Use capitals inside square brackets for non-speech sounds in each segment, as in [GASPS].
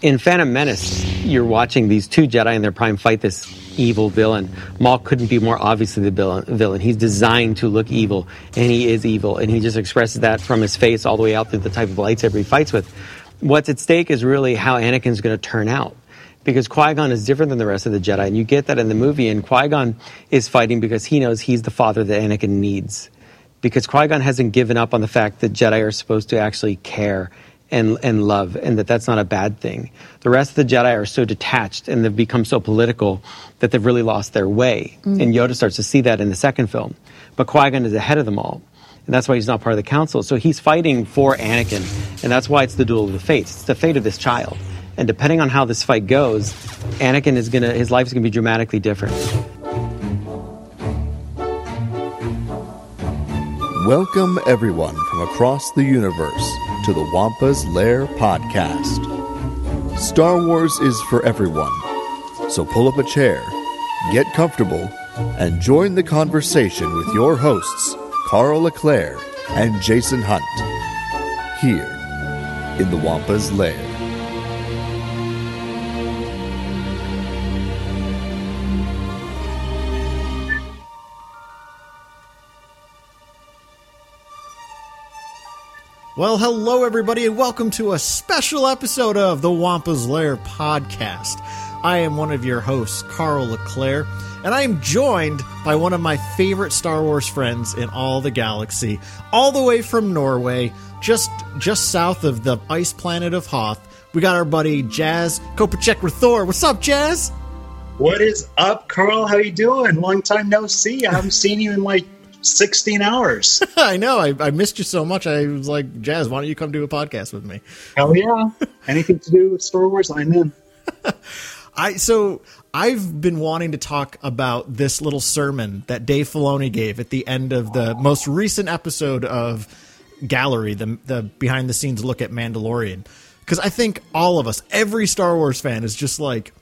in Phantom Menace, you're watching these two Jedi in their prime fight this evil villain. Maul couldn't be more obviously the villain. He's designed to look evil, and he is evil, and he just expresses that from his face all the way out through the type of lightsaber he fights with. What's at stake is really how Anakin's going to turn out. Because Qui Gon is different than the rest of the Jedi, and you get that in the movie. And Qui Gon is fighting because he knows he's the father that Anakin needs. Because Qui Gon hasn't given up on the fact that Jedi are supposed to actually care and, and love, and that that's not a bad thing. The rest of the Jedi are so detached and they've become so political that they've really lost their way. Mm. And Yoda starts to see that in the second film. But Qui Gon is ahead of them all. And that's why he's not part of the council. So he's fighting for Anakin. And that's why it's the duel of the fates. It's the fate of this child. And depending on how this fight goes, Anakin is gonna, his life is gonna be dramatically different. Welcome, everyone from across the universe, to the Wampa's Lair podcast. Star Wars is for everyone, so pull up a chair, get comfortable, and join the conversation with your hosts, Karl LeClaire and Jason Hunt, here in the Wampa's Lair. Well, hello, everybody, and welcome to a special episode of the Wampa's Lair podcast. I am one of your hosts, Karl LeClaire, and I am joined by one of my favorite Star Wars friends in all the galaxy, all the way from Norway, just just south of the ice planet of Hoth. We got our buddy Jazz Kopacek Rathore. What's up, Jazz? What is up, Karl? How are you doing? Long time no see. I haven't seen you in like 16 hours. [LAUGHS] I know. I, I, missed you so much. I was like, Jazz, why don't you come do a podcast with me? Hell yeah. [LAUGHS] Anything to do with Star Wars, I'm in. [LAUGHS] I so I've been wanting to talk about this little sermon that Dave Filoni gave at the end of the most recent episode of Gallery, the the behind the scenes look at Mandalorian. Because I think all of us, every Star Wars fan, is just like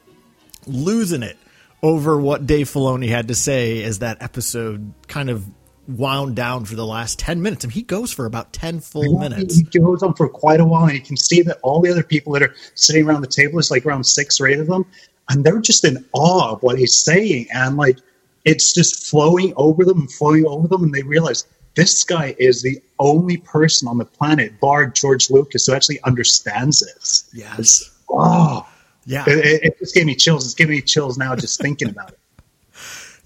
losing it over what Dave Filoni had to say as that episode kind of wound down for the last 10 minutes. I mean, he goes for about 10 full minutes. He goes on for quite a while, and you can see that all the other people that are sitting around the table, is like around six or eight of them, and they're just in awe of what he's saying. And like, it's just flowing over them and flowing over them, and they realize this guy is the only person on the planet, bar George Lucas, who actually understands this. Yes. It's, oh, yeah. It, it, just gave me chills. It's giving me chills now just thinking about it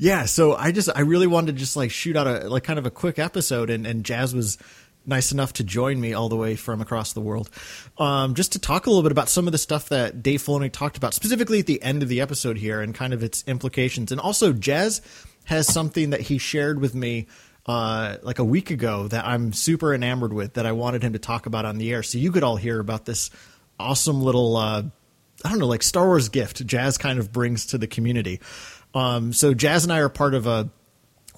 yeah, so I just I really wanted to just like shoot out a like kind of a quick episode, and and Jazz was nice enough to join me all the way from across the world, um, just to talk a little bit about some of the stuff that Dave Filoni talked about, specifically at the end of the episode here, and kind of its implications. And also, Jazz has something that he shared with me uh, like a week ago that I'm super enamored with that I wanted him to talk about on the air, so you could all hear about this awesome little. Uh, I don't know, like Star Wars gift Jazz kind of brings to the community. Um, so Jazz and I are part of a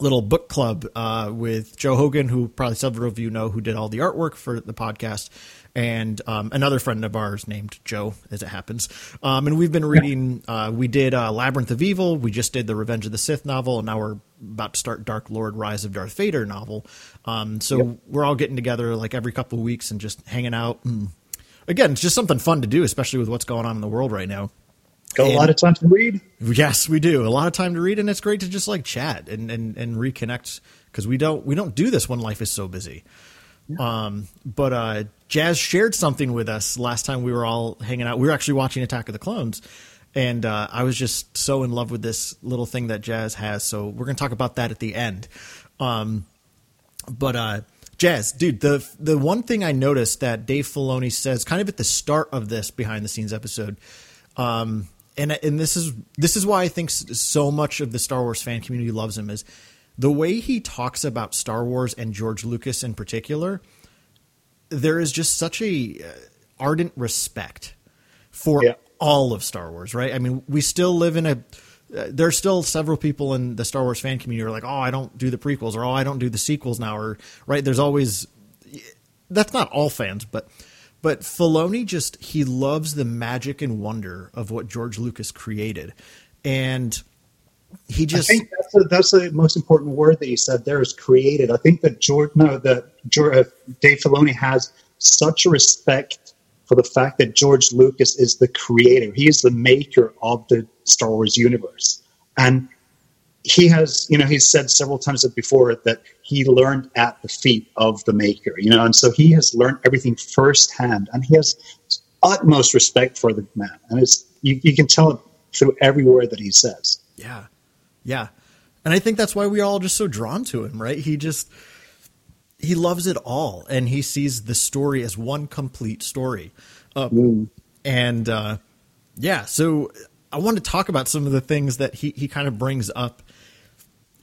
little book club uh, with Joe Hogan, who probably several of you know, who did all the artwork for the podcast, and um, another friend of ours named Joe, as it happens. Um, and we've been reading. Uh, we did uh, Labyrinth of Evil. We just did the Revenge of the Sith novel, and now we're about to start Dark Lord: Rise of Darth Vader novel. Um, so yep. we're all getting together like every couple of weeks and just hanging out. And again, it's just something fun to do, especially with what's going on in the world right now. Got and, a lot of time to read. Yes, we do. A lot of time to read, and it's great to just like chat and and, and reconnect because we don't we don't do this when life is so busy. Yeah. Um, but uh, Jazz shared something with us last time we were all hanging out. We were actually watching Attack of the Clones, and uh, I was just so in love with this little thing that Jazz has. So we're going to talk about that at the end. Um, but uh, Jazz, dude, the the one thing I noticed that Dave Filoni says, kind of at the start of this behind the scenes episode, um, and and this is this is why I think so much of the Star Wars fan community loves him is the way he talks about Star Wars and George Lucas in particular. There is just such a uh, ardent respect for yeah. all of Star Wars, right? I mean, we still live in a uh, there's still several people in the Star Wars fan community who are like, "Oh, I don't do the prequels," or "Oh, I don't do the sequels now," or right. There's always that's not all fans, but but Filoni just he loves the magic and wonder of what George Lucas created, and he just. I think that's the, that's the most important word that you said there is created. I think that George, no, that George, uh, Dave Filoni has such a respect for the fact that George Lucas is the creator. He is the maker of the Star Wars universe. And he has, you know, he's said several times before that he learned at the feet of the maker, you know, and so he has learned everything firsthand and he has utmost respect for the man. And it's, you, you can tell it through every word that he says. Yeah. Yeah. And I think that's why we're all just so drawn to him, right? He just, he loves it all and he sees the story as one complete story. Uh, mm. And, uh, yeah, so I want to talk about some of the things that he, he kind of brings up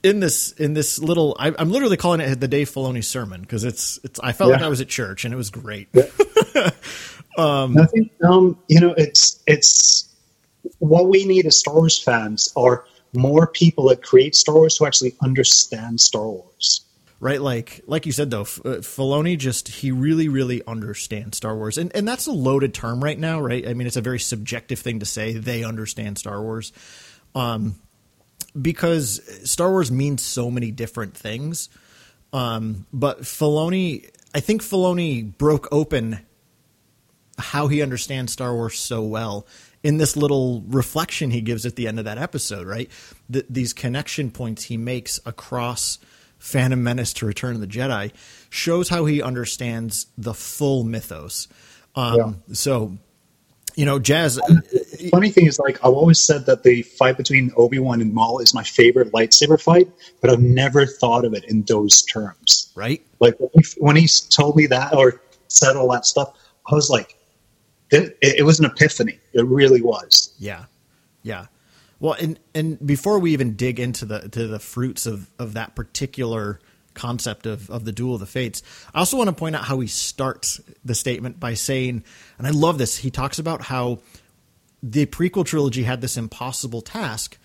in this in this little I, am literally calling it the Dave Filoni sermon because it's it's I felt yeah. like I was at church and it was great. Yeah. [LAUGHS] um, I think um, you know it's it's what we need as Star Wars fans are more people that create Star Wars who actually understand Star Wars. Right, like like you said though, F- uh, Filoni just he really really understands Star Wars, and and that's a loaded term right now, right? I mean, it's a very subjective thing to say they understand Star Wars. Um, because Star Wars means so many different things. Um, but Filoni, I think Filoni broke open how he understands Star Wars so well in this little reflection he gives at the end of that episode, right? The, these connection points he makes across Phantom Menace to Return of the Jedi shows how he understands the full mythos. Um, yeah. So you know, Jazz. Uh, funny thing is, like I've always said that the fight between Obi Wan and Maul is my favorite lightsaber fight, but I've never thought of it in those terms. Right? Like when he told me that or said all that stuff, I was like, it, it was an epiphany. It really was. Yeah, yeah. Well, and and before we even dig into the to the fruits of of that particular concept of, of the duel of the fates. I also want to point out how he starts the statement by saying, and I love this, he talks about how the prequel trilogy had this impossible task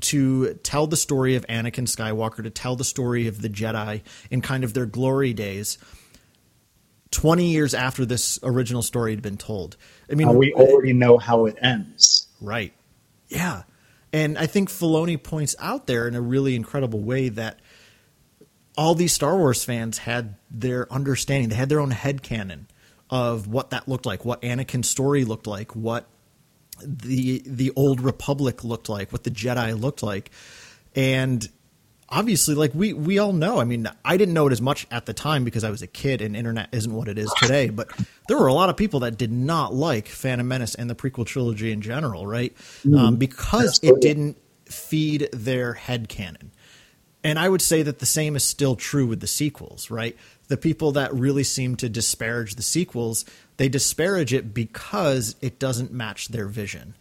to tell the story of Anakin Skywalker, to tell the story of the Jedi in kind of their glory days. 20 years after this original story had been told. I mean, we already know how it ends. Right. Yeah. And I think Filoni points out there in a really incredible way that all these Star Wars fans had their understanding. They had their own head canon of what that looked like, what Anakin's story looked like, what the the old Republic looked like, what the Jedi looked like, and obviously, like we we all know. I mean, I didn't know it as much at the time because I was a kid and internet isn't what it is today. But there were a lot of people that did not like Phantom Menace and the prequel trilogy in general, right? Mm, um, because it didn't feed their head canon. And I would say that the same is still true with the sequels, right? The people that really seem to disparage the sequels, they disparage it because it doesn't match their vision.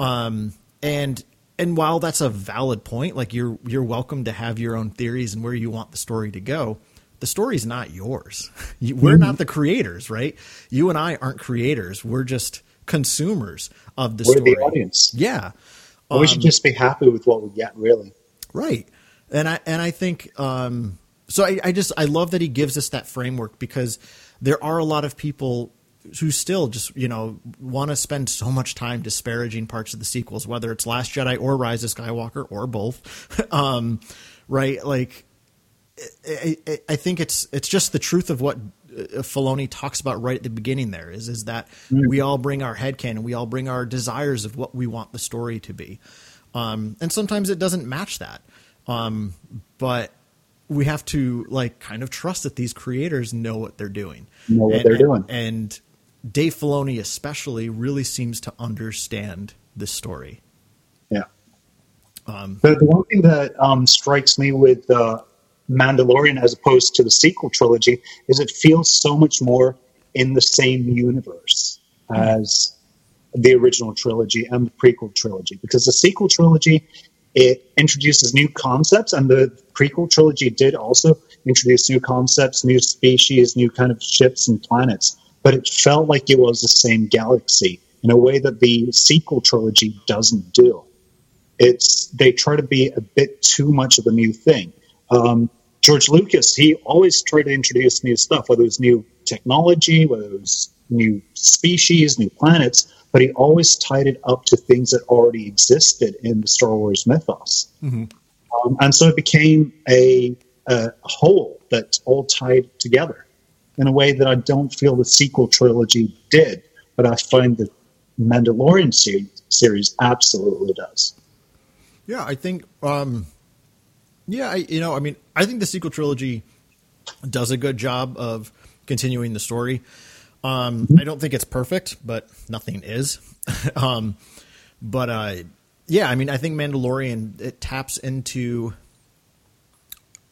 Um, and and while that's a valid point, like you're you're welcome to have your own theories and where you want the story to go, the story's not yours. We're not the creators, right? You and I aren't creators. We're just consumers of the We're story. the audience. Yeah. Um, we should um, just be happy with what we get, really. Right and I and I think um, so. I, I just I love that he gives us that framework because there are a lot of people who still just you know want to spend so much time disparaging parts of the sequels, whether it's Last Jedi or Rise of Skywalker or both, [LAUGHS] um, right? Like, I, I, I, think it's it's just the truth of what uh, Filoni talks about right at the beginning. There is is that mm. we all bring our head and we all bring our desires of what we want the story to be, um, and sometimes it doesn't match that. Um, but we have to like kind of trust that these creators know what they're doing. Know what and, they're doing. And Dave Filoni especially really seems to understand this story. Yeah. Um, the, the one thing that um, strikes me with uh, Mandalorian as opposed to the sequel trilogy is it feels so much more in the same universe as the original trilogy and the prequel trilogy because the sequel trilogy it introduces new concepts, and the prequel trilogy did also introduce new concepts, new species, new kind of ships and planets. But it felt like it was the same galaxy in a way that the sequel trilogy doesn't do. It's they try to be a bit too much of a new thing. Um, George Lucas, he always tried to introduce new stuff, whether it was new technology, whether it was new species, new planets but he always tied it up to things that already existed in the Star Wars mythos. Mm-hmm. Um, and so it became a, a whole that's all tied together in a way that I don't feel the sequel trilogy did. but I find the Mandalorian series, series absolutely does. Yeah, I think. Um, yeah, I, you know, I mean, I think the sequel trilogy does a good job of continuing the story. Um, I don't think it's perfect, but nothing is. [LAUGHS] um, but uh, yeah, I mean, I think Mandalorian it taps into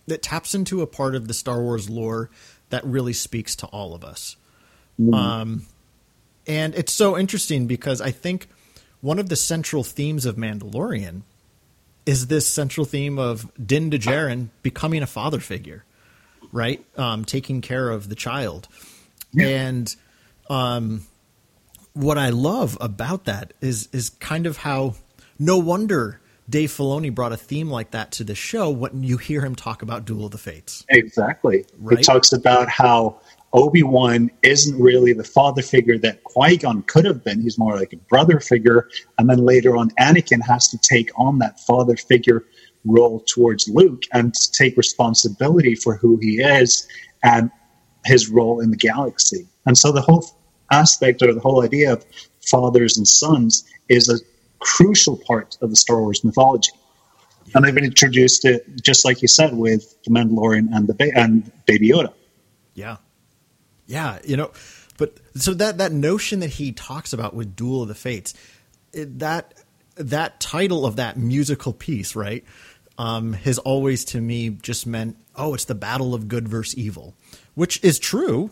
it taps into a part of the Star Wars lore that really speaks to all of us. Mm. Um, and it's so interesting because I think one of the central themes of Mandalorian is this central theme of Din Djarin becoming a father figure, right? Um, taking care of the child. Yeah. And um, what I love about that is is kind of how no wonder Dave Filoni brought a theme like that to the show when you hear him talk about Duel of the Fates. Exactly. Right? He talks about how Obi Wan isn't really the father figure that Qui Gon could have been. He's more like a brother figure. And then later on, Anakin has to take on that father figure role towards Luke and take responsibility for who he is and his role in the galaxy. And so the whole aspect or the whole idea of fathers and sons is a crucial part of the Star Wars mythology. And they've introduced it just like you said with the Mandalorian and the ba- and Baby Yoda. Yeah, yeah, you know, but so that that notion that he talks about with Duel of the Fates, that that title of that musical piece, right, um, has always to me just meant, oh, it's the battle of good versus evil, which is true.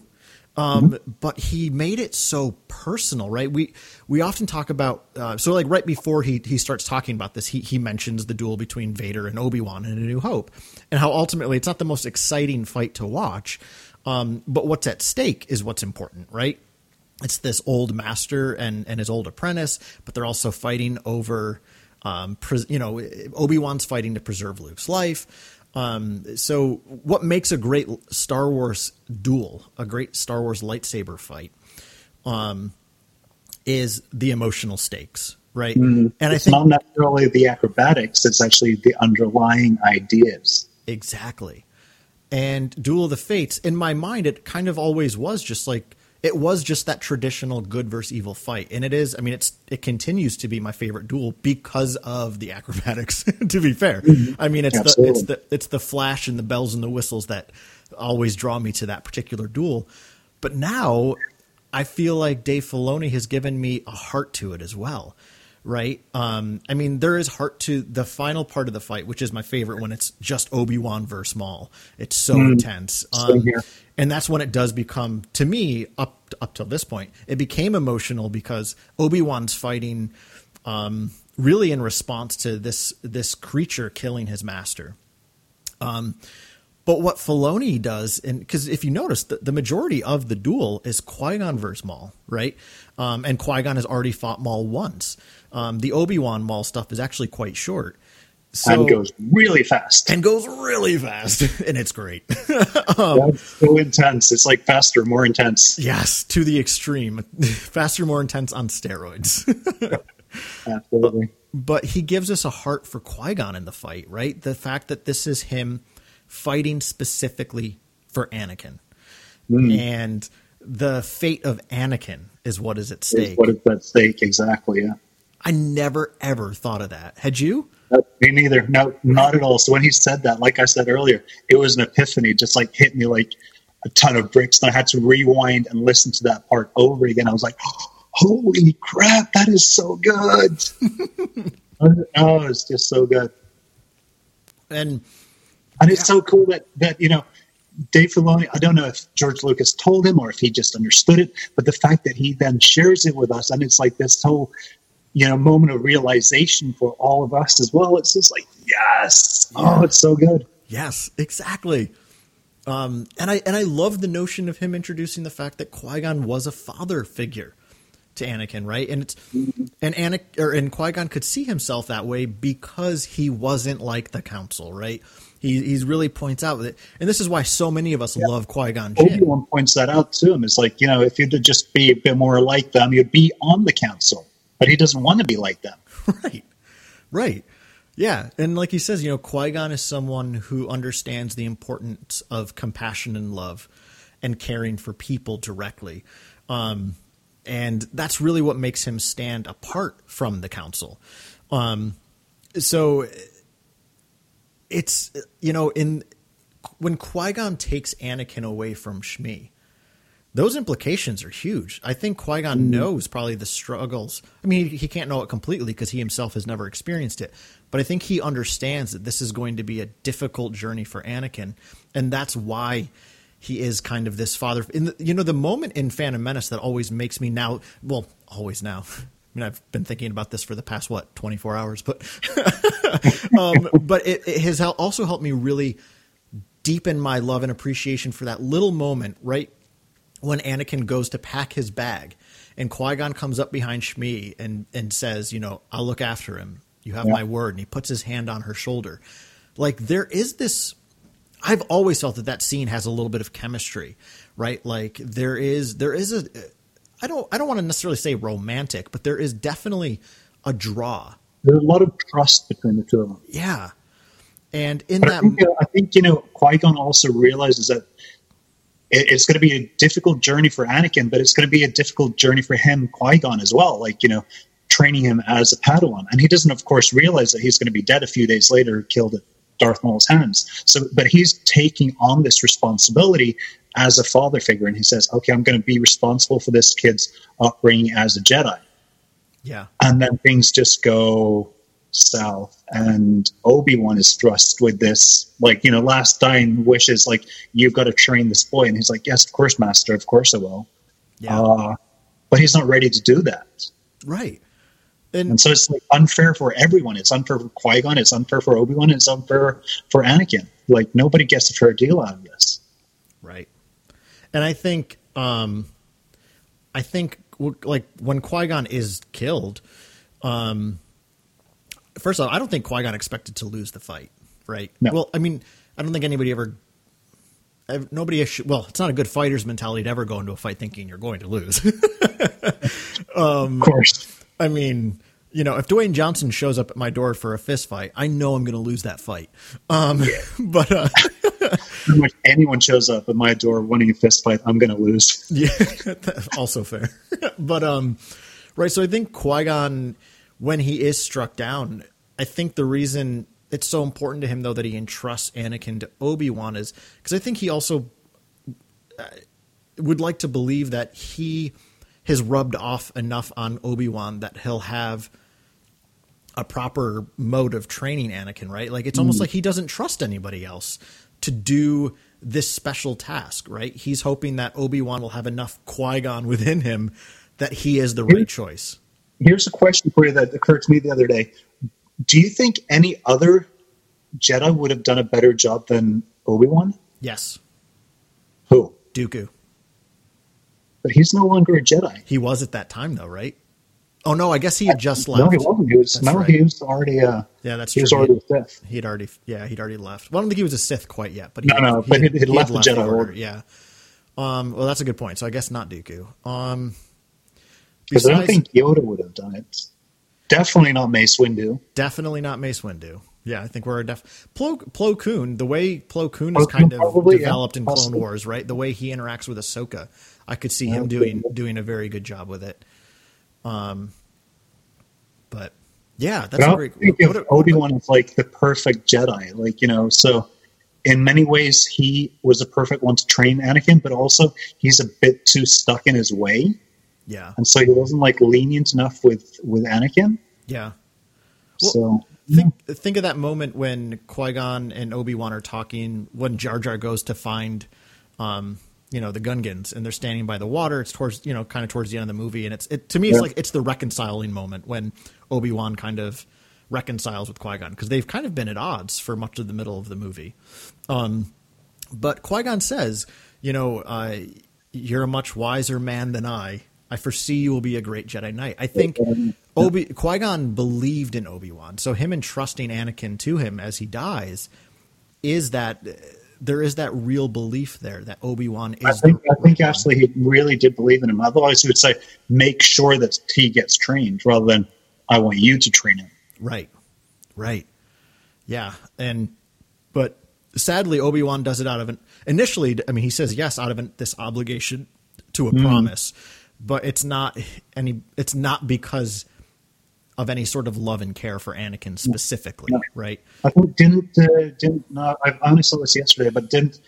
Um, mm-hmm. But he made it so personal, right? We we often talk about uh, so like right before he he starts talking about this, he he mentions the duel between Vader and Obi Wan in A New Hope, and how ultimately it's not the most exciting fight to watch, um, but what's at stake is what's important, right? It's this old master and and his old apprentice, but they're also fighting over, um, you know, Obi Wan's fighting to preserve Luke's life. Um, so, what makes a great Star Wars duel, a great Star Wars lightsaber fight, um, is the emotional stakes, right? Mm-hmm. And it's I think not necessarily the acrobatics; it's actually the underlying ideas. Exactly. And Duel of the Fates, in my mind, it kind of always was just like it was just that traditional good versus evil fight and it is i mean it's it continues to be my favorite duel because of the acrobatics [LAUGHS] to be fair mm-hmm. i mean it's Absolutely. the it's the it's the flash and the bells and the whistles that always draw me to that particular duel but now i feel like dave filoni has given me a heart to it as well right? Um, I mean, there is heart to the final part of the fight, which is my favorite when it's just Obi Wan versus Maul. It's so mm, intense, um, and that's when it does become, to me, up up till this point, it became emotional because Obi Wan's fighting, um, really in response to this this creature killing his master. Um, but what Filoni does, and because if you notice, the, the, majority of the duel is Qui Gon versus Maul, right? Um, and Qui Gon has already fought Maul once. Um, the Obi Wan Maul stuff is actually quite short. So, and goes really fast. And goes really fast, [LAUGHS] and it's great. [LAUGHS] um, so intense. It's like faster, more intense. Yes, to the extreme. [LAUGHS] faster, more intense on steroids. Absolutely. But, but he gives us a heart for Qui Gon in the fight, right? The fact that this is him fighting specifically for Anakin. Mm. And the fate of Anakin is what is at stake. Is what is at stake, exactly, yeah. I never ever thought of that. Had you? Me neither. No, not at all. So when he said that, like I said earlier, it was an epiphany, just like hit me like a ton of bricks. And I had to rewind and listen to that part over again. I was like, [GASPS] holy crap, that is so good. [LAUGHS] oh, it's just so good. And and it's yeah. so cool that that you know Dave Filoni. I don't know if George Lucas told him or if he just understood it, but the fact that he then shares it with us, and it's like this whole you know moment of realization for all of us as well. It's just like yes, yeah. oh, it's so good. Yes, exactly. Um, and I and I love the notion of him introducing the fact that Qui Gon was a father figure to Anakin, right? And it's and Anakin or and Qui Gon could see himself that way because he wasn't like the Council, right? He he's really points out that, and this is why so many of us yeah. love Qui Gon. Obi Wan points that out to him. It's like you know, if you'd just be a bit more like them, you'd be on the council. But he doesn't want to be like them. [LAUGHS] Right, right, yeah. And like he says, you know, Qui Gon is someone who understands the importance of compassion and love, and caring for people directly. Um, and that's really what makes him stand apart from the council. Um, so it's you know in when Qui Gon takes Anakin away from Shmi, those implications are huge. I think Qui Gon mm. knows probably the struggles. I mean, he, he can't know it completely because he himself has never experienced it, but I think he understands that this is going to be a difficult journey for Anakin, and that's why he is kind of this father. In the, you know, the moment in Phantom Menace that always makes me now, well, always now. [LAUGHS] I mean, I've been thinking about this for the past what twenty four hours, but [LAUGHS] um, [LAUGHS] but it, it has also helped me really deepen my love and appreciation for that little moment right when Anakin goes to pack his bag and Qui Gon comes up behind Shmi and and says, you know, I'll look after him. You have yeah. my word. And he puts his hand on her shoulder. Like there is this. I've always felt that that scene has a little bit of chemistry, right? Like there is there is a. I don't I don't want to necessarily say romantic, but there is definitely a draw. There's a lot of trust between the two of them. Yeah, and in but that, I think, I think you know Qui Gon also realizes that it's going to be a difficult journey for Anakin, but it's going to be a difficult journey for him, Qui Gon, as well. Like, you know, training him as a Padawan. And he doesn't, of course, realize that he's going to be dead a few days later, killed at Darth Maul's hands. So, but he's taking on this responsibility as a father figure. And he says, okay, I'm going to be responsible for this kid's upbringing as a Jedi. Yeah. And then things just go south and obi-wan is thrust with this like you know last dying wishes like you've got to train this boy and he's like yes of course master of course i will. Yeah. Uh, but he's not ready to do that. Right. And, and so it's like unfair for everyone. It's unfair for qui-gon it's unfair for obi-wan it's unfair for anakin. Like nobody gets a fair deal out of this. Right. And i think um i think like when qui-gon is killed um first off, I don't think Qui Gon expected to lose the fight, right? No. Well, I mean, I don't think anybody ever. Nobody, well, it's not a good fighter's mentality to ever go into a fight thinking you're going to lose. [LAUGHS] um, of course. I mean, you know, if Dwayne Johnson shows up at my door for a fist fight, I know I'm going to lose that fight. Um, yeah. [LAUGHS] But uh, [LAUGHS] if anyone shows up at my door wanting a fist fight, I'm going to lose. Yeah, also fair. but um, right. So I think Qui Gon when he is struck down, I think the reason it's so important to him though that he entrusts Anakin to Obi Wan is because I think he also uh, would like to believe that he has rubbed off enough on Obi Wan that he'll have a proper mode of training Anakin. Right? Like it's almost mm. like he doesn't trust anybody else to do this special task. Right? He's hoping that Obi Wan will have enough Qui Gon within him that he is the right choice here's a question for you that occurred to me the other day. Do you think any other Jedi would have done a better job than Obi Wan? Yes. Who? Dooku. But he's no longer a Jedi. He was at that time, though, right? Oh no, I guess he had just left. No, he wasn't. He was. no, right. he was already. Uh, yeah, that's he true. was already a Sith. He'd already. Yeah, he'd already left. Well, I don't think he was a Sith quite yet, but he, no, no, he, but he'd, he'd, left, left, the Jedi Order. Order. Yeah. Um. Well, that's a good point. So I guess not Dooku. Um. Because I don't think Yoda would have done it. Definitely not Mace Windu. Definitely not Mace Windu. Yeah, I think we're a def. Plo, Plo Koon, the way Plo Koon is kind of probably, developed yeah, in Clone Wars, right? The way he interacts with Ahsoka, I could see him doing doing a very good job with it. Um, but yeah, that's but great. think of Obi Wan is like the perfect Jedi, like you know. So in many ways, he was a perfect one to train Anakin, but also he's a bit too stuck in his way. Yeah. And so he wasn't like lenient enough with with Anakin. Yeah. Well, so think yeah. think of that moment when Qui Gon and Obi Wan are talking when Jar Jar goes to find, um, you know, the Gungans, and they're standing by the water. It's towards you know, kind of towards the end of the movie, and it's it to me, it's yeah. like it's the reconciling moment when Obi Wan kind of reconciles with Qui Gon because they've kind of been at odds for much of the middle of the movie. Um, but Qui Gon says, you know, uh, you're a much wiser man than I, I foresee you will be a great Jedi Knight. I think Obi Qui Gon believed in Obi Wan, so him entrusting Anakin to him as he dies is that there is that real belief there that Obi Wan is. I think, I think actually he really did believe in him. Otherwise, he would say, "Make sure that he gets trained," rather than "I want you to train him." Right, right, yeah, and but sadly, Obi Wan does it out of an initially. I mean, he says yes out of an, this obligation to a mm. promise but it's not any. It's not because of any sort of love and care for Anakin specifically, No. right? I think didn't uh, didn't no, I only saw this yesterday, but didn't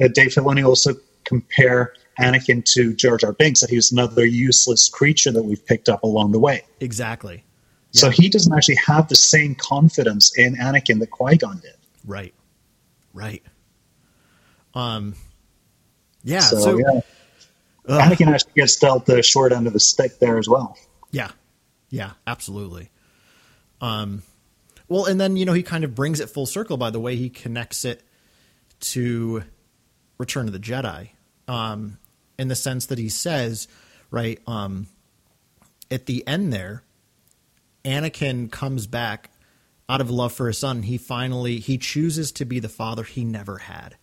uh, Dave Filoni also compare Anakin to Jar Jar Binks that he was another useless creature that we've picked up along the way. Exactly. So Yeah. he doesn't actually have the same confidence in Anakin that Qui Gon did. Right. Right. Um. Yeah. so, So, yeah, ugh. Anakin actually gets dealt the short end of the stick there as well. Yeah. Yeah, absolutely. Um well and then you know he kind of brings it full circle by the way he connects it to Return of the Jedi. Um in the sense that he says, right, um at the end there Anakin comes back out of love for his son. He finally he chooses to be the father he never had.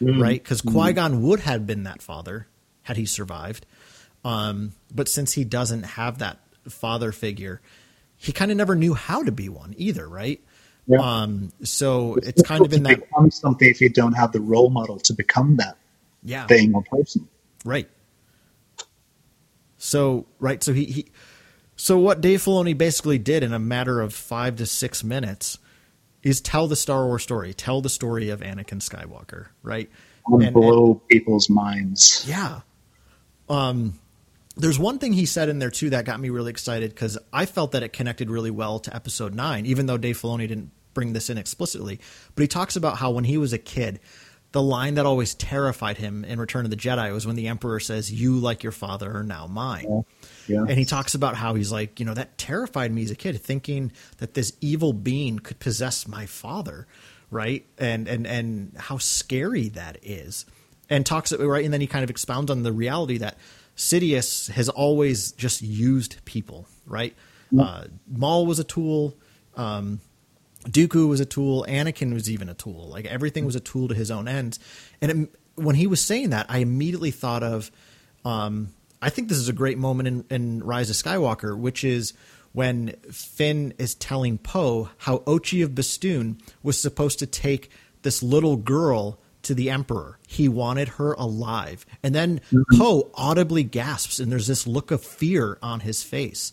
Right? Cuz Qui-Gon would have been that father had he survived. Um, but since he doesn't have that father figure, he kind of never knew how to be one either, right? Yeah. Um, so it's kind of in that, become something if you don't have the role model to become that yeah, thing or person. right. So right, so he, he, so what Dave Filoni basically did in a matter of five to six minutes is tell the Star Wars story, tell the story of Anakin Skywalker, right? And And- and- blow people's minds. Yeah. Um, there's one thing he said in there too that got me really excited because I felt that it connected really well to episode nine, even though Dave Filoni didn't bring this in explicitly. But he talks about how when he was a kid, the line that always terrified him in Return of the Jedi was when the Emperor says, "You, like your father, are now mine." Yeah. And he talks about how he's like, you know, that terrified me as a kid, thinking that this evil being could possess my father, right? And and and how scary that is. And talks right, and then he kind of expounds on the reality that Sidious has always just used people, right? Uh, Maul was a tool. Um, Dooku was a tool. Anakin was even a tool. Like everything was a tool to his own ends. And it, when he was saying that, I immediately thought of. Um, I think this is a great moment in, in Rise of Skywalker, which is when Finn is telling Poe how Ochi of Bestoon was supposed to take this little girl to the Emperor. He wanted her alive. And then mm-hmm. Poe audibly gasps, and there's this look of fear on his face.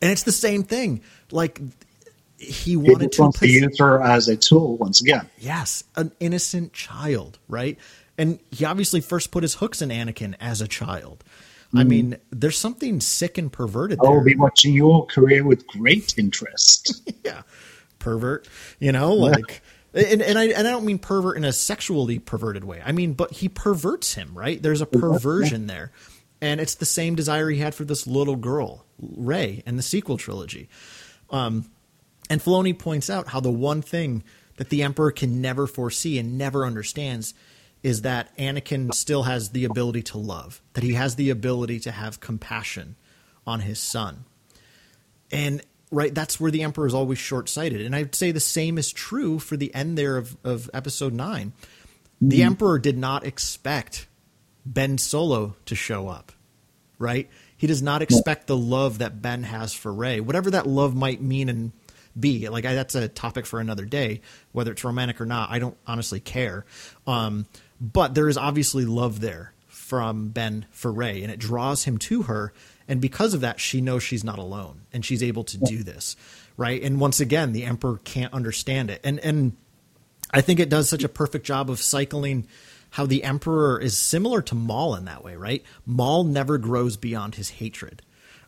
And it's the same thing. Like he wanted to to use her as a tool once again. Yes, an innocent child, right? And he obviously first put his hooks in Anakin as a child. I mm-hmm. mean, there's something sick and perverted I there. will be watching your career with great interest. [LAUGHS] yeah, pervert. You know, like, [LAUGHS] and, and I and I don't mean pervert in a sexually perverted way. I mean, but he perverts him, right? There's a perversion there, and it's the same desire he had for this little girl, Rey, in the sequel trilogy. Um, and Filoni points out how the one thing that the Emperor can never foresee and never understands is that Anakin still has the ability to love, that he has the ability to have compassion on his son. And right, that's where the Emperor is always short sighted. And I'd say the same is true for the end there of, of episode nine. The Emperor did not expect Ben Solo to show up, right? He does not expect the love that Ben has for Rey, whatever that love might mean and be. Like I, that's a topic for another day, whether it's romantic or not. I don't honestly care. Um, but there is obviously love there from Ben for Rey, and it draws him to her. And because of that, she knows she's not alone, and she's able to do this, right? And once again, the Emperor can't understand it, and and I think it does such a perfect job of cycling how the Emperor is similar to Maul in that way, right? Maul never grows beyond his hatred.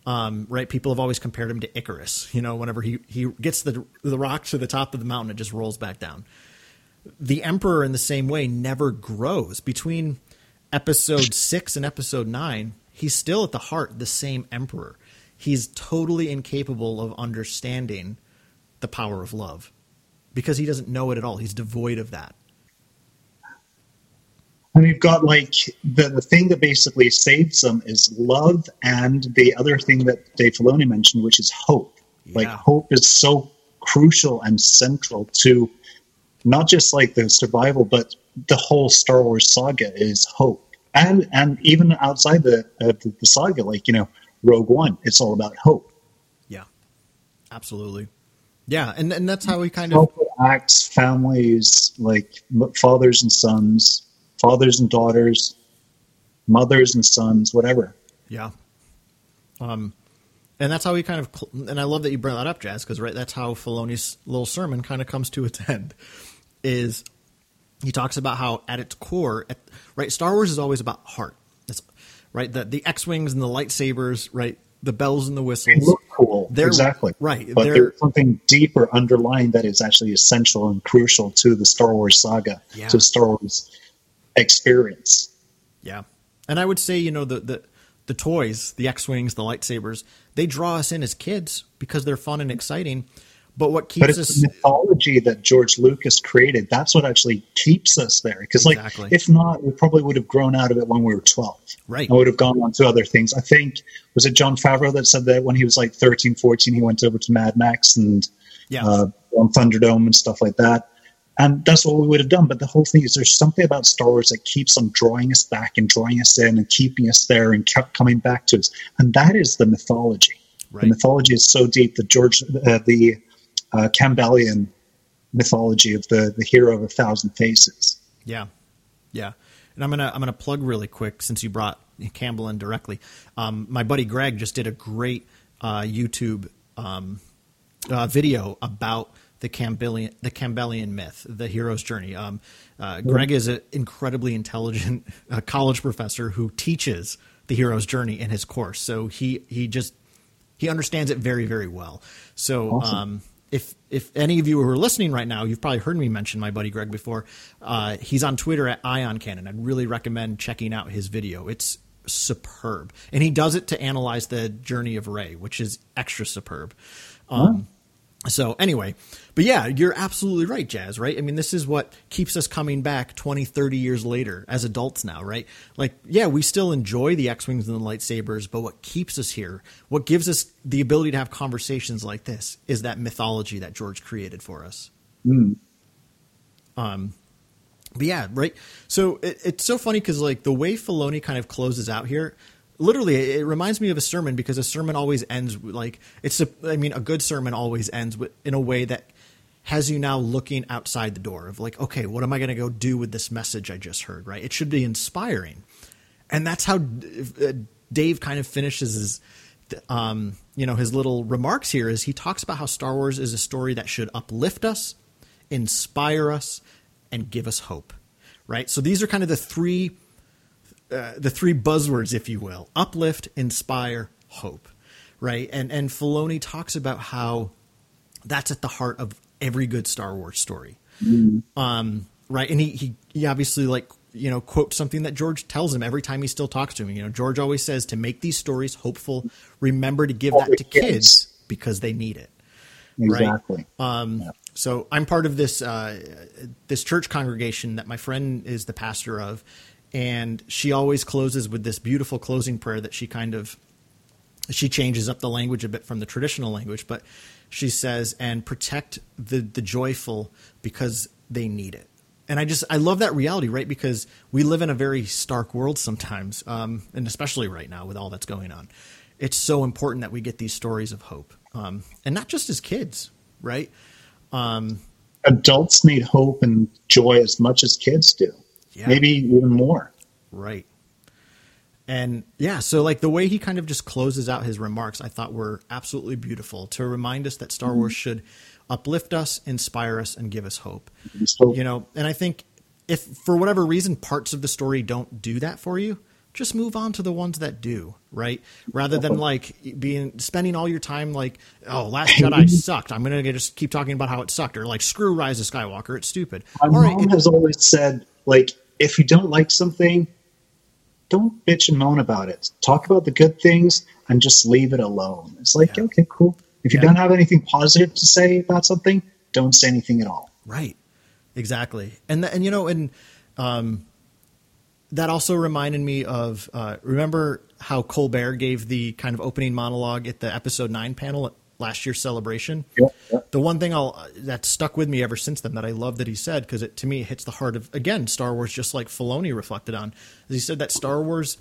Um, right? People have always compared him to Icarus. You know, whenever he, he gets the the rock to the top of the mountain, it just rolls back down. The Emperor, in the same way, never grows. Between episode six and episode nine, he's still at the heart the same Emperor. He's totally incapable of understanding the power of love because he doesn't know it at all. He's devoid of that. And you've got like the, the thing that basically saves them is love, and the other thing that Dave Filoni mentioned, which is hope. Like hope is so crucial and central to not just like the survival, but the whole Star Wars saga is hope. And and even outside the uh, the, the saga, like you know Rogue One, it's all about hope. Yeah, absolutely. Yeah, and and that's how we kind of acts, families, like fathers and sons, fathers and daughters, mothers and sons, whatever. yeah Um, and that's how he kind of, and I love that you brought that up, Jazz, because right, that's how Filoni's little sermon kind of comes to its [LAUGHS] end. Is he talks about how at its core, at, right, Star Wars is always about heart. It's, right, the the X wings and the lightsabers, right, the bells and the They whistles. look cool, They're- exactly. right, But there's something deeper underlying that is actually essential and crucial to the Star Wars saga, Yeah. to the Star Wars experience. Yeah, and I would say you know the the the toys, the X wings, the lightsabers, they draw us in as kids because they're fun and exciting. But what But keeps it's us the mythology that George Lucas created. That's what actually keeps us there. Because, like, if not, we probably would have grown out of it when we were 12. Right. And would have gone on to other things. I think, was it Jon Favreau that said that when he was like 13, 14, he went over to Mad Max and yeah uh, on Thunderdome and stuff like that. And that's what we would have done. But the whole thing is there's something about Star Wars that keeps on drawing us back and drawing us in and keeping us there and kept coming back to us. And that is the mythology. Right. The mythology is so deep that George, uh, the uh, Campbellian mythology of the, the hero of a thousand faces. Yeah, yeah. And I'm gonna I'm gonna plug really quick since you brought Campbell in directly. Um, my buddy Greg just did a great uh, YouTube um, uh, video about the Campbellian the Campbellian myth, the hero's journey. Um, uh, Greg is an incredibly intelligent uh, college professor who teaches the hero's journey in his course. So he he just he understands it very very well. So Awesome. um, if if any of you who are listening right now, you've probably heard me mention my buddy Greg before. Uh, he's on Twitter at Ion Cannon. I'd really recommend checking out his video. It's superb, and he does it to analyze the journey of Rey, which is extra superb. Um, So anyway, but yeah, you're absolutely right, Jazz, right? I mean, this is what keeps us coming back 20, 30 years later as adults now, right? Like, yeah, we still enjoy the X-Wings and the lightsabers, but what keeps us here, what gives us the ability to have conversations like this is that mythology that George created for us. Um, but yeah, right. So it, it's so funny because like the way Filoni kind of closes out here, literally, it, reminds me of a sermon because a sermon always ends like it's a. I mean, a good sermon always ends with in a way that has you now looking outside the door of like, okay, what am I going to go do with this message I just heard? Right. It should be inspiring, and that's how uh, Dave kind of finishes his. Um, you know his little remarks here is he talks about how Star Wars is a story that should uplift us, inspire us, and give us hope. Right. So these are kind of the three uh, the three buzzwords, if you will: uplift, inspire, hope. Right. And and Filoni talks about how that's at the heart of every good Star Wars story. Um, right. And he, he he obviously like you know quotes something that George tells him every time he still talks to him. You know, George always says to make these stories hopeful, remember to give that to kids. kids. because they need it. Right. Exactly. Um, So I'm part of this uh, this church congregation that my friend is the pastor of, and she always closes with this beautiful closing prayer that she kind of she changes up the language a bit from the traditional language, but she says, "And protect the the joyful because they need it." And I just I love that reality, right? Because we live in a very stark world sometimes, um, and especially right now with all that's going on. It's so important that we get these stories of hope, um, and not just as kids, right? Adults need hope and joy as much as kids do, Yeah. maybe even more. Right. And yeah, so like the way he kind of just closes out his remarks, I thought were absolutely beautiful to remind us that Star mm-hmm. Wars should uplift us, inspire us, and give us hope. You know, and I think if for whatever reason parts of the story don't do that for you, just move on to the ones that do, right? Rather than like being spending all your time like, oh, Last [LAUGHS] Jedi sucked. I'm gonna just keep talking about how it sucked, or like screw Rise of Skywalker, it's stupid. My all right, mom has always said, like, if you don't like something, don't bitch and moan about it. Talk about the good things and just leave it alone. It's like, Yeah. okay, cool. If you Yeah. don't have anything positive to say about something, don't say anything at all. Right. Exactly. And th- and you know and um that also reminded me of uh, remember how Colbert gave the kind of opening monologue at the episode 9 panel at last year's celebration. Yep, yep. The one thing I'll that stuck with me ever since then that I love that he said because it to me hits the heart of again Star Wars just like Filoni reflected on. Is he said that Star Wars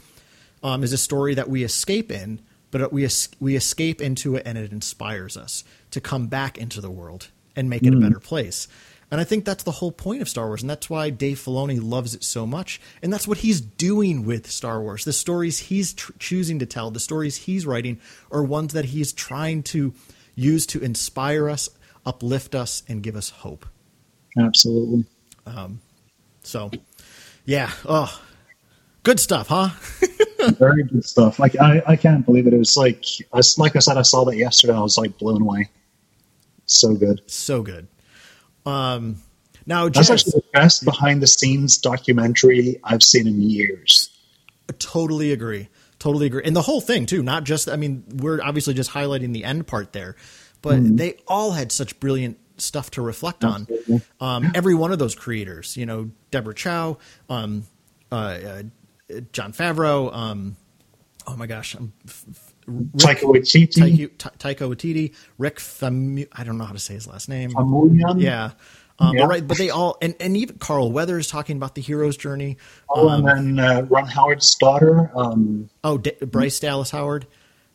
um, is a story that we escape in, but we es- we escape into it and it inspires us to come back into the world and make it a better place. And I think that's the whole point of Star Wars, and that's why Dave Filoni loves it so much. And that's what he's doing with Star Wars. The stories he's tr- choosing to tell, the stories he's writing, are ones that he's trying to use to inspire us, uplift us, and give us hope. Absolutely. Um, so, yeah, oh, good stuff, huh? [LAUGHS] Very good stuff. Like I, I can't believe it. It was like, I, like I said, I saw that yesterday. I was like blown away. So good. so good. Um, now, That's Jess, actually the best behind the scenes documentary I've seen in years. I totally agree. Totally agree. And the whole thing too, not just I mean, we're obviously just highlighting the end part there, but Mm-hmm. they all had such brilliant stuff to reflect on. Absolutely. Um, every one of those creators, you know, Deborah Chow, um, uh, uh, Jon Favreau, um, oh my gosh, I'm Taika Waititi, Taika, Ta- Taika Waititi, Rick Famu, I don't know how to say his last name. Yeah. Um, Yeah. But right, but they all and, and even Carl Weathers talking about the hero's journey. Oh, Um, and then uh, Ron Howard's daughter. Um, Oh, D- Bryce Dallas Howard.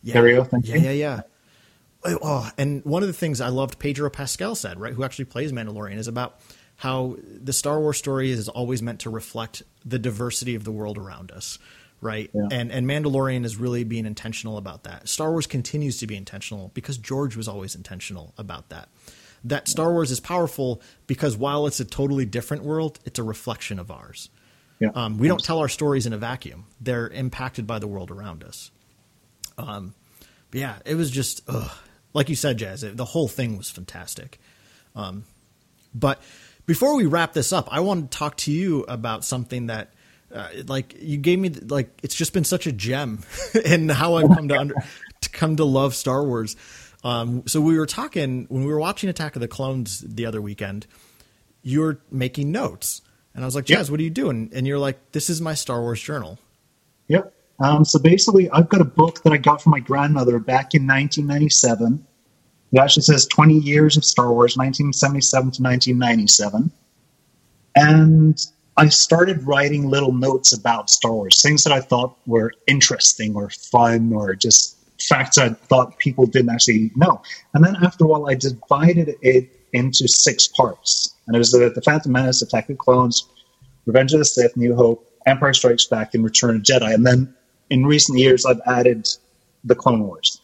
Yeah. There we go, thank yeah, you. yeah, yeah. Oh, oh, and one of the things I loved Pedro Pascal said, right, who actually plays Mandalorian, is about how the Star Wars story is always meant to reflect the diversity of the world around us, right? Yeah. And and Mandalorian is really being intentional about that. Star Wars continues to be intentional because George was always intentional about that. That Star Wars is powerful because while it's a totally different world, it's a reflection of ours. yeah. Um, we don't tell our stories in a vacuum. They're impacted by the world around us. Um, but yeah, it was just ugh. like you said, Jazz. It, the whole thing was fantastic. Um, but before we wrap this up, I want to talk to you about something that, uh, like, you gave me. Like, it's just been such a gem [LAUGHS] in how I've come to under, to come to love Star Wars. Um, so we were talking when we were watching Attack of the Clones the other weekend. You were making notes, and I was like, Yeah. Jazz, what are you doing? And you're like, this is my Star Wars journal. Yep. Um, so basically, I've got a book that I got from my grandmother back in 1997. It actually says 20 years of Star Wars, 1977 to 1997. And I started writing little notes about Star Wars, things that I thought were interesting or fun or just facts I thought people didn't actually know. And then after a while, I divided it into six parts. And it was the, the Phantom Menace, Attack of Clones, Revenge of the Sith, New Hope, Empire Strikes Back, and Return of Jedi. And then in recent years, I've added the Clone Wars.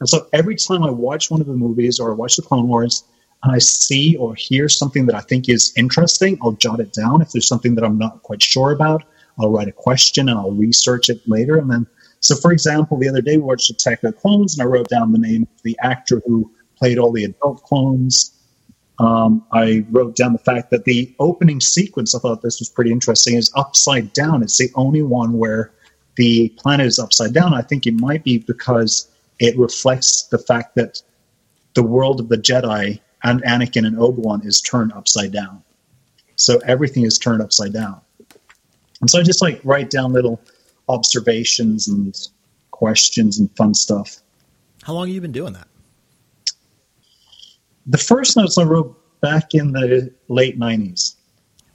And so every time I watch one of the movies or I watch the Clone Wars I see or hear something that I think is interesting, I'll jot it down. If there's something that I'm not quite sure about, I'll write a question and I'll research it later. And then, so for example, the other day we watched Attack of the Clones and I wrote down the name of the actor who played all the adult clones. Um, I wrote down the fact that the opening sequence, I thought this was pretty interesting, is upside down. It's the only one where the planet is upside down. I think it might be because it reflects the fact that the world of the Jedi and Anakin and Obi Wan is turned upside down. So everything is turned upside down. And so I just like write down little observations and questions and fun stuff. How long have you been doing that? The first notes I wrote back in the late 90s.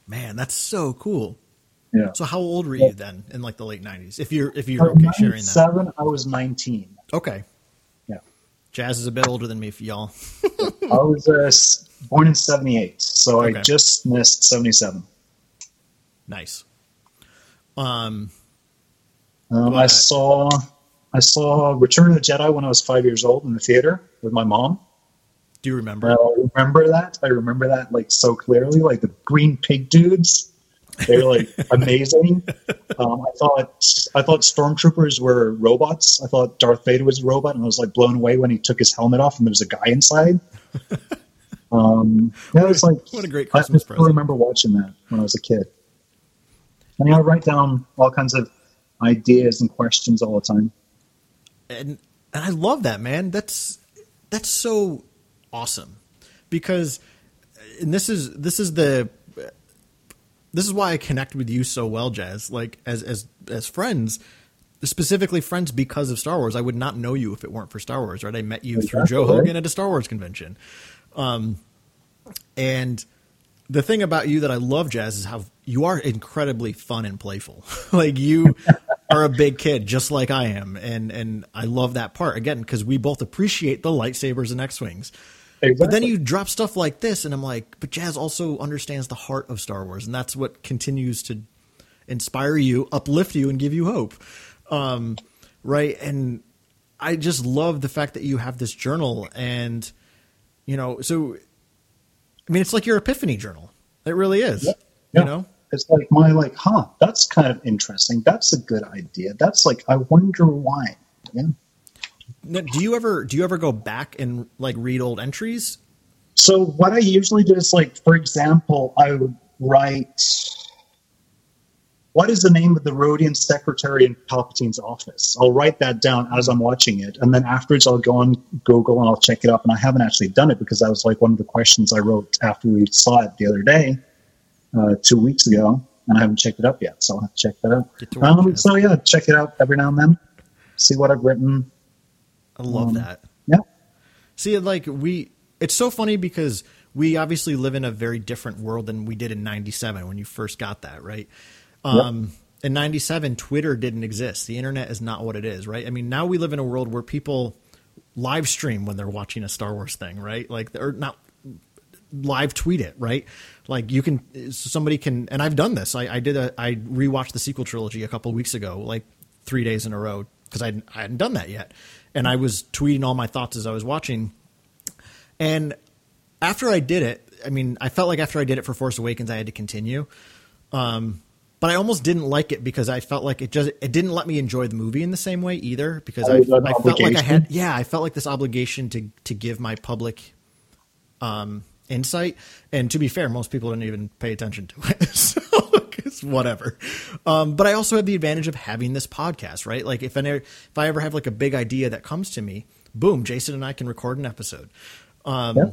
Man, that's so cool. Yeah. So how old were you then in like the late nineties? If you're if you're okay sharing that. Seven, I was 19. Okay. Jazz is a bit older than me, y'all. [LAUGHS] I was uh, born in 78, so Okay. I just missed 77. Nice. Um Um, I saw I saw Return of the Jedi when I was five years old in the theater with my mom. do you remember? I remember that. I remember that like so clearly. Like the green pig dudes, they were like amazing. Um, I thought I thought stormtroopers were robots. I thought Darth Vader was a robot, and I was like blown away when he took his helmet off and there was a guy inside. [LAUGHS] Um, yeah, it was like What a great I Christmas still present. remember watching that when I was a kid. I mean, I write down all kinds of ideas and questions all the time. and and I love that man. That's that's so awesome because and this is this is the this is why I connect with you so well, Jazz. Like as as as friends, specifically friends because of Star Wars. I would not know you if it weren't for Star Wars. Right? I met you through Joe. Hogan at a Star Wars convention. Um, and the thing about you that I love, Jazz, is how you are incredibly fun and playful. [LAUGHS] like you [LAUGHS] are a big kid, just like I am, and and I love that part again because we both appreciate the lightsabers and X wings. But then you drop stuff like this, and I'm like, but Jazz also understands the heart of Star Wars, and that's what continues to inspire you, uplift you, and give you hope. Um, right? And I just love the fact that you have this journal, and you know, so I mean, it's like your epiphany journal. It really is. Yeah. Yeah. You know, It's like my like, huh? That's kind of interesting. That's a good idea. That's like, I wonder why. Yeah. Do you ever do you ever go back and like read old entries? So what I usually do is like, for example, I would write, what is the name of the Rodian secretary in Palpatine's office? I'll write that down as I'm watching it, and then afterwards I'll go on Google and I'll check it up. And I haven't actually done it because that was like one of the questions I wrote after we saw it the other day, uh, two weeks ago, and I haven't checked it up yet. So I'll have to check that out. Get to work, Um, so yeah, check it out every now and then. See what I've written. I love Um, that. Yeah. See, like we, it's so funny because we obviously live in a very different world than we did in '97 when you first got that, right? Um, In '97, Twitter didn't exist. The internet is not what it is, right? I mean, now we live in a world where people live stream when they're watching a Star Wars thing, right? Like, or not live tweet it, right? Like you can, somebody can, and I've done this. I, I did a, I rewatched the sequel trilogy a couple weeks ago, like three days in a row, because I, I hadn't done that yet. And I was tweeting all my thoughts as I was watching. And after I did it, I mean, I felt like after I did it for Force Awakens, I had to continue. Um, but I almost didn't like it because I felt like it just it didn't let me enjoy the movie in the same way either because Oh, I, you had an I felt like I had yeah I felt like this obligation to to give my public um, insight and to be fair most people didn't even pay attention to it [LAUGHS] so it's [LAUGHS] whatever um, but I also have the advantage of having this podcast right like if I never, if I ever have like a big idea that comes to me boom Jason and I can record an episode um, Yeah.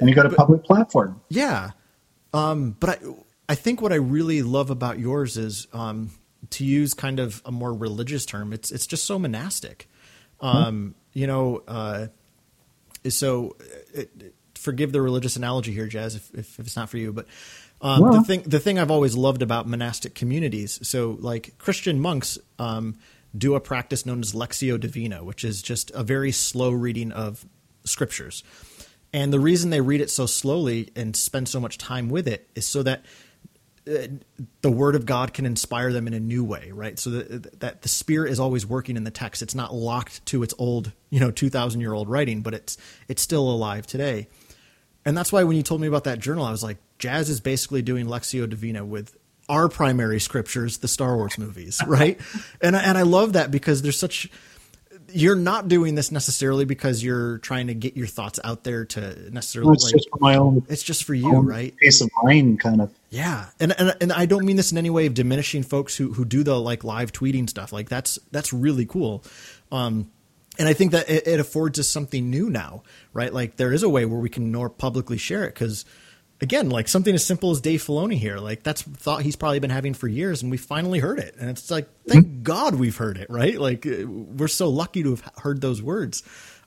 And you got a public platform. yeah. Um, but I, I think what I really love about yours is um, to use kind of a more religious term. It's it's just so monastic. Um, You know, uh, so it, it- forgive the religious analogy here, Jazz, if, if, if it's not for you. But um, Well. the thing the thing I've always loved about monastic communities. So like Christian monks. Um, do a practice known as Lectio Divina, which is just a very slow reading of scriptures. And the reason they read it so slowly and spend so much time with it is so that uh, the word of God can inspire them in a new way, right? So that, that the spirit is always working in the text. It's not locked to its old, you know, 2000 year old writing, but it's, it's still alive today. And that's why when you told me about that journal, I was like, Jazz is basically doing Lectio Divina with our primary scriptures, the Star Wars movies, [LAUGHS] right? and I, and I love that because there's such you're not doing this necessarily because you're trying to get your thoughts out there to necessarily It's like just for my own, it's just for you, right? peace of mind, kind of. Yeah, and, and and I don't mean this in any way of diminishing folks who who do the like live tweeting stuff. Like that's that's really cool. Um, and I think that it, it affords us something new now, right? Like there is a way where we can more publicly share it because, again, like something as simple as Dave Filoni here, like that's thought he's probably been having for years, and we finally heard it, and it's like thank God we've heard it, right? Like uh, we're so lucky to have heard those words.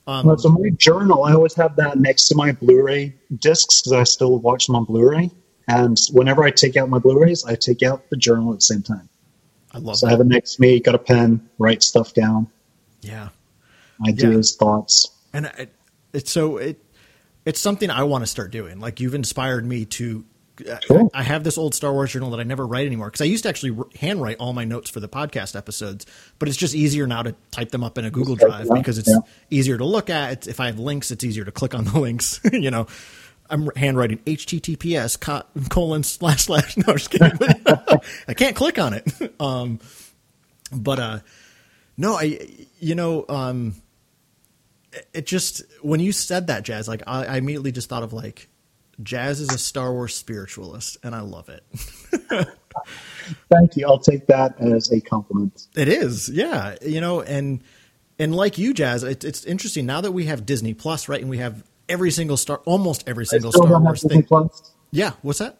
Um, Well, so my journal, I always have that next to my Blu-ray discs because I still watch them on Blu-ray. And whenever I take out my Blu-rays, I take out the journal at the same time. I love So I have it next to me, got a pen, write stuff down, Yeah. ideas, thoughts. and it, it's so it it's something I want to start doing. Like you've inspired me to. Cool. I have this old Star Wars journal that I never write anymore because I used to actually handwrite all my notes for the podcast episodes, but it's just easier now to type them up in a Google Drive because it's yeah. easier to look at. It's, if I have links, it's easier to click on the [LAUGHS] links. you know, I'm handwriting HTTPS co- colon slash slash. No, just kidding. [LAUGHS] I can't click on it. [LAUGHS] Um, but uh, no, I you know um, it just when you said that jazz like I, I immediately just thought of like jazz is a star wars spiritualist and i love it [LAUGHS] Thank you. I'll take that as a compliment. it is yeah you know and and like you jazz it, it's interesting now that we have disney plus right and we have every single star almost every single star wars Disney thing Plus. yeah what's that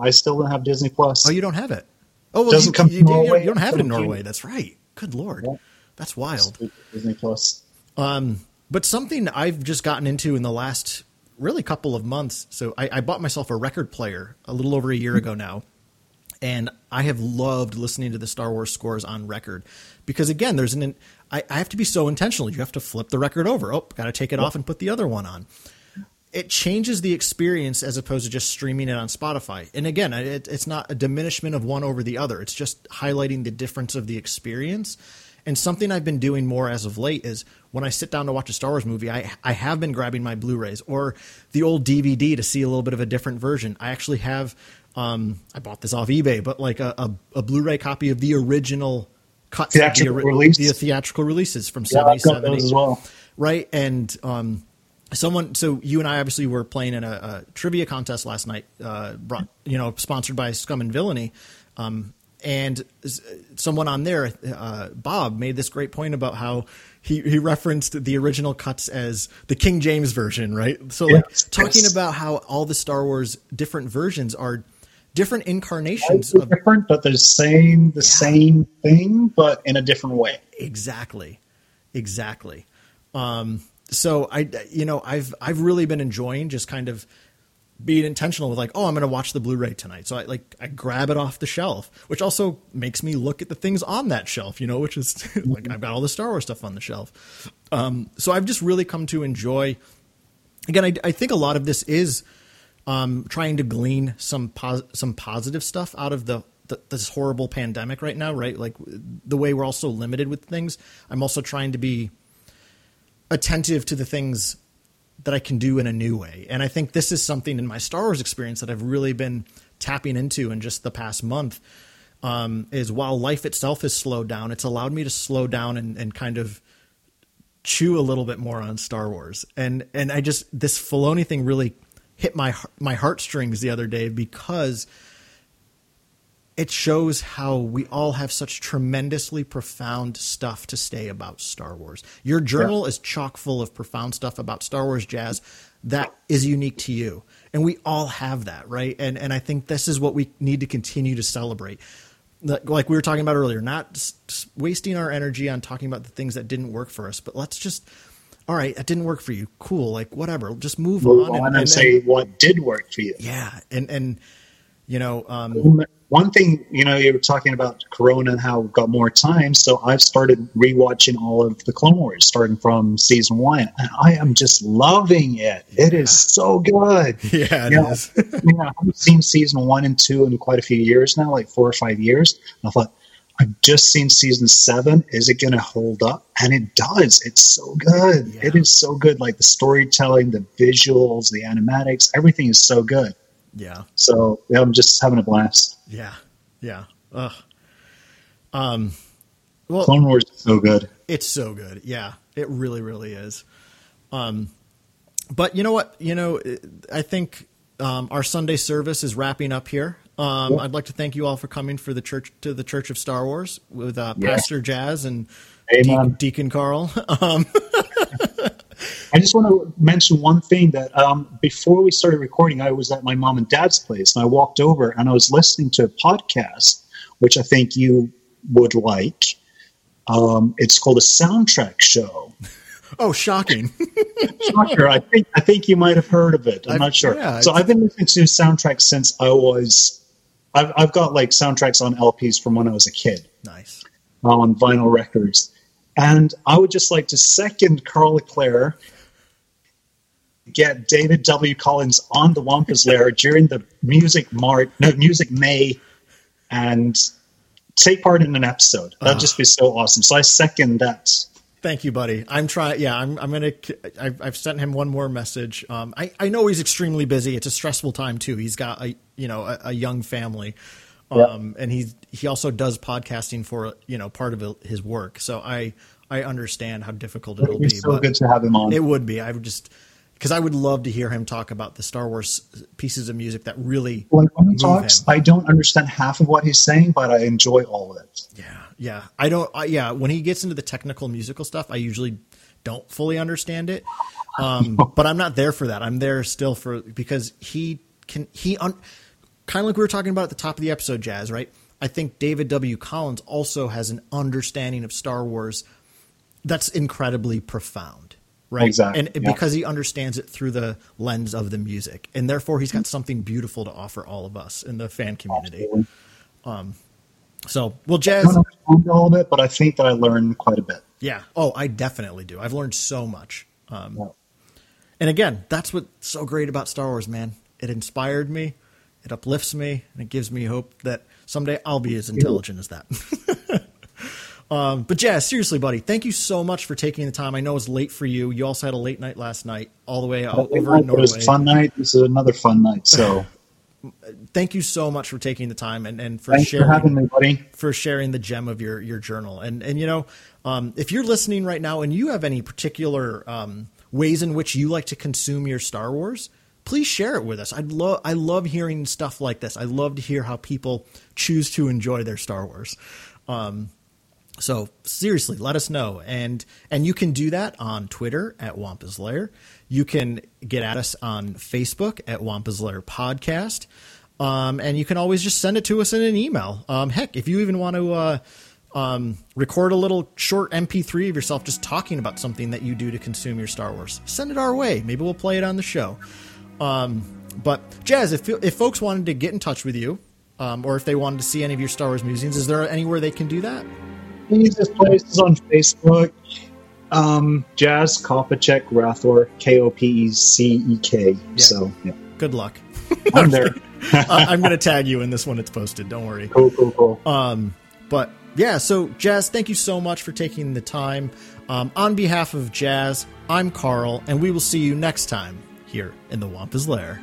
I still don't have Disney Plus. oh you don't have it oh well Doesn't you, come you, you- Norway, you don't have it in norway that's right good lord Yeah. that's wild Disney Plus. Um, but something I've just gotten into in the last really couple of months. So I, I bought myself a record player a little over a year ago now, and I have loved listening to the Star Wars scores on record because again, there's an I, I have to be so intentional. You have to flip the record over. Oh, got to take it off and put the other one on. it changes the experience as opposed to just streaming it on Spotify. And again, it, it's not a diminishment of one over the other. It's just highlighting the difference of the experience. And something I've been doing more as of late is when I sit down to watch a Star Wars movie, I, I have been grabbing my Blu-rays or the old DVD to see a little bit of a different version. I actually have, um, I bought this off eBay, but like a, a, a Blu-ray copy of the original cut, Theatrical the, release? the theatrical releases from Yeah, 77 as well. right? And um, someone, so you and I obviously were playing in a, a trivia contest last night, uh, brought you know, sponsored by Scum and Villainy, um, and someone on there, uh, Bob, made this great point about how. He, he referenced the original cuts as the King James version, right? So, like, Yes, talking about how all the Star Wars different versions are different incarnations of different, but the same the same thing, but in a different way. Exactly, exactly. Um, so I, you know, I've I've really been enjoying just kind of being intentional with like, oh, I'm going to watch the Blu-ray tonight. So I like I grab it off the shelf, which also makes me look at the things on that shelf, you know, which is [LAUGHS] like I've got all the Star Wars stuff on the shelf. Um, so I've just really come to enjoy. Again, I, I think a lot of this is um, trying to glean some pos- some positive stuff out of the, the this horrible pandemic right now, right? Like the way we're all so limited with things. I'm also trying to be attentive to the things that I can do in a new way. And I think this is something in my Star Wars experience that I've really been tapping into in just the past month. Um, is while life itself has slowed down, it's allowed me to slow down and, and kind of chew a little bit more on Star Wars. And and I just this Filoni thing really hit my my heartstrings the other day because it shows how we all have such tremendously profound stuff to say about Star Wars. Your journal is chock full of profound stuff about Star Wars jazz that is unique to you. And we all have that, right? And and I think this is what we need to continue to celebrate. Like we were talking about earlier, not wasting our energy on talking about the things that didn't work for us, but let's just all right, that didn't work for you. Cool. Like whatever. Just move, Move on, on and, say what did work for you. yeah. And and you know, um One thing, you know, you were talking about Corona and how we've got more time. So I've started rewatching all of the Clone Wars, starting from season one, and I am just loving it. It is so good. [LAUGHS] yeah, it You know, is. [LAUGHS] you know, I haven't seen season one and two in quite a few years now, like four or five years. And I thought, I've just seen season seven. Is it going to hold up? And it does. It's so good. Yeah. It is so good. Like the storytelling, the visuals, the animatics, everything is so good. Yeah. So yeah, I'm just having a blast. Yeah, yeah. Ugh. Um, well, Clone Wars is so good. it's so good. Yeah, it really, really is. Um, but you know what? You know, I think um, our Sunday service is wrapping up here. Um, Yeah. I'd like to thank you all for coming for the church to the Church of Star Wars with uh, Yeah. Pastor Jazz and Deacon Karl. [LAUGHS] Um, [LAUGHS] I just want to mention one thing that um, before we started recording, I was at my mom and dad's place, and I walked over and I was listening to a podcast, which I think you would like. Um, it's called a soundtrack show. oh, shocking! [LAUGHS] Shocker! I think I think you might have heard of it. I'm I've- not sure. yeah, so I've been listening to soundtracks since I was. I've, I've got like soundtracks on LPs from when I was a kid nice. on vinyl records. And I would just like to second Karl Leclerc, get David W. Collins on the Wampa's Lair during the Music Mart, no, Music May, and take part in an episode. That'd just be so awesome. So I second that. Thank you, buddy. I'm trying. Yeah, I'm. I'm gonna. I've, I've sent him one more message. Um, I I know he's extremely busy. It's a stressful time too. He's got a you know a, a young family, um, and he's he also does podcasting for you know part of his work. So I I understand how difficult it'll It'd be be. so good to have him on. it would be. I would just because I would love to hear him talk about the Star Wars pieces of music that really when, he talks, him. I don't understand half of what he's saying, but I enjoy all of it. Yeah, yeah. I don't. I, yeah, when he gets into the technical musical stuff, I usually don't fully understand it. Um, [LAUGHS] but I'm not there for that. I'm there still for because he can. He un, kind of like we were talking about at the top of the episode, Jazz. Right? I think David W. Collins also has an understanding of Star Wars that's incredibly profound. Right. Exactly, And yeah. because he understands it through the lens of the music. And therefore he's got something beautiful to offer all of us in the fan community. Absolutely. So, well, I Jazz, don't understand all of it, but I think that I learned quite a bit. Yeah. Oh, I definitely do. I've learned so much. Um, Yeah. and again, that's what's so great about Star Wars, man. It inspired me, it uplifts me, and it gives me hope that someday I'll be as intelligent as that. [LAUGHS] um, but Jazz, seriously, buddy, thank you so much for taking the time. I know it's late for you. You also had a late night last night, all the way over in Norway. It was a fun night. This is another fun night. So [LAUGHS] thank you so much for taking the time and, and for Thanks sharing for having me, buddy. for sharing the gem of your your journal. And and you know, um, if you're listening right now and you have any particular um, ways in which you like to consume your Star Wars, please share it with us. I'd love I love hearing stuff like this. I love to hear how people choose to enjoy their Star Wars. Um, so seriously, let us know, and and you can do that on Twitter at Wampa's Lair. You can get at us on Facebook at Wampa's Lair Podcast, um, and you can always just send it to us in an email. Um, heck, if you even want to uh, um, record a little short MP3 of yourself just talking about something that you do to consume your Star Wars, send it our way. Maybe we'll play it on the show. Um, but Jazz, if if folks wanted to get in touch with you, um, or if they wanted to see any of your Star Wars musings, is there anywhere they can do that? Easiest place is on Facebook. Um, Jazz Kopecek Rathore K O P E C E K. So yeah. Good luck. [LAUGHS] I'm there. [LAUGHS] I'm going to tag you in this when it's posted. Don't worry. Cool, cool, cool. Um, but yeah, so Jazz, thank you so much for taking the time. Um, on behalf of Jazz, I'm Karl, and we will see you next time here in the Wampa's Lair.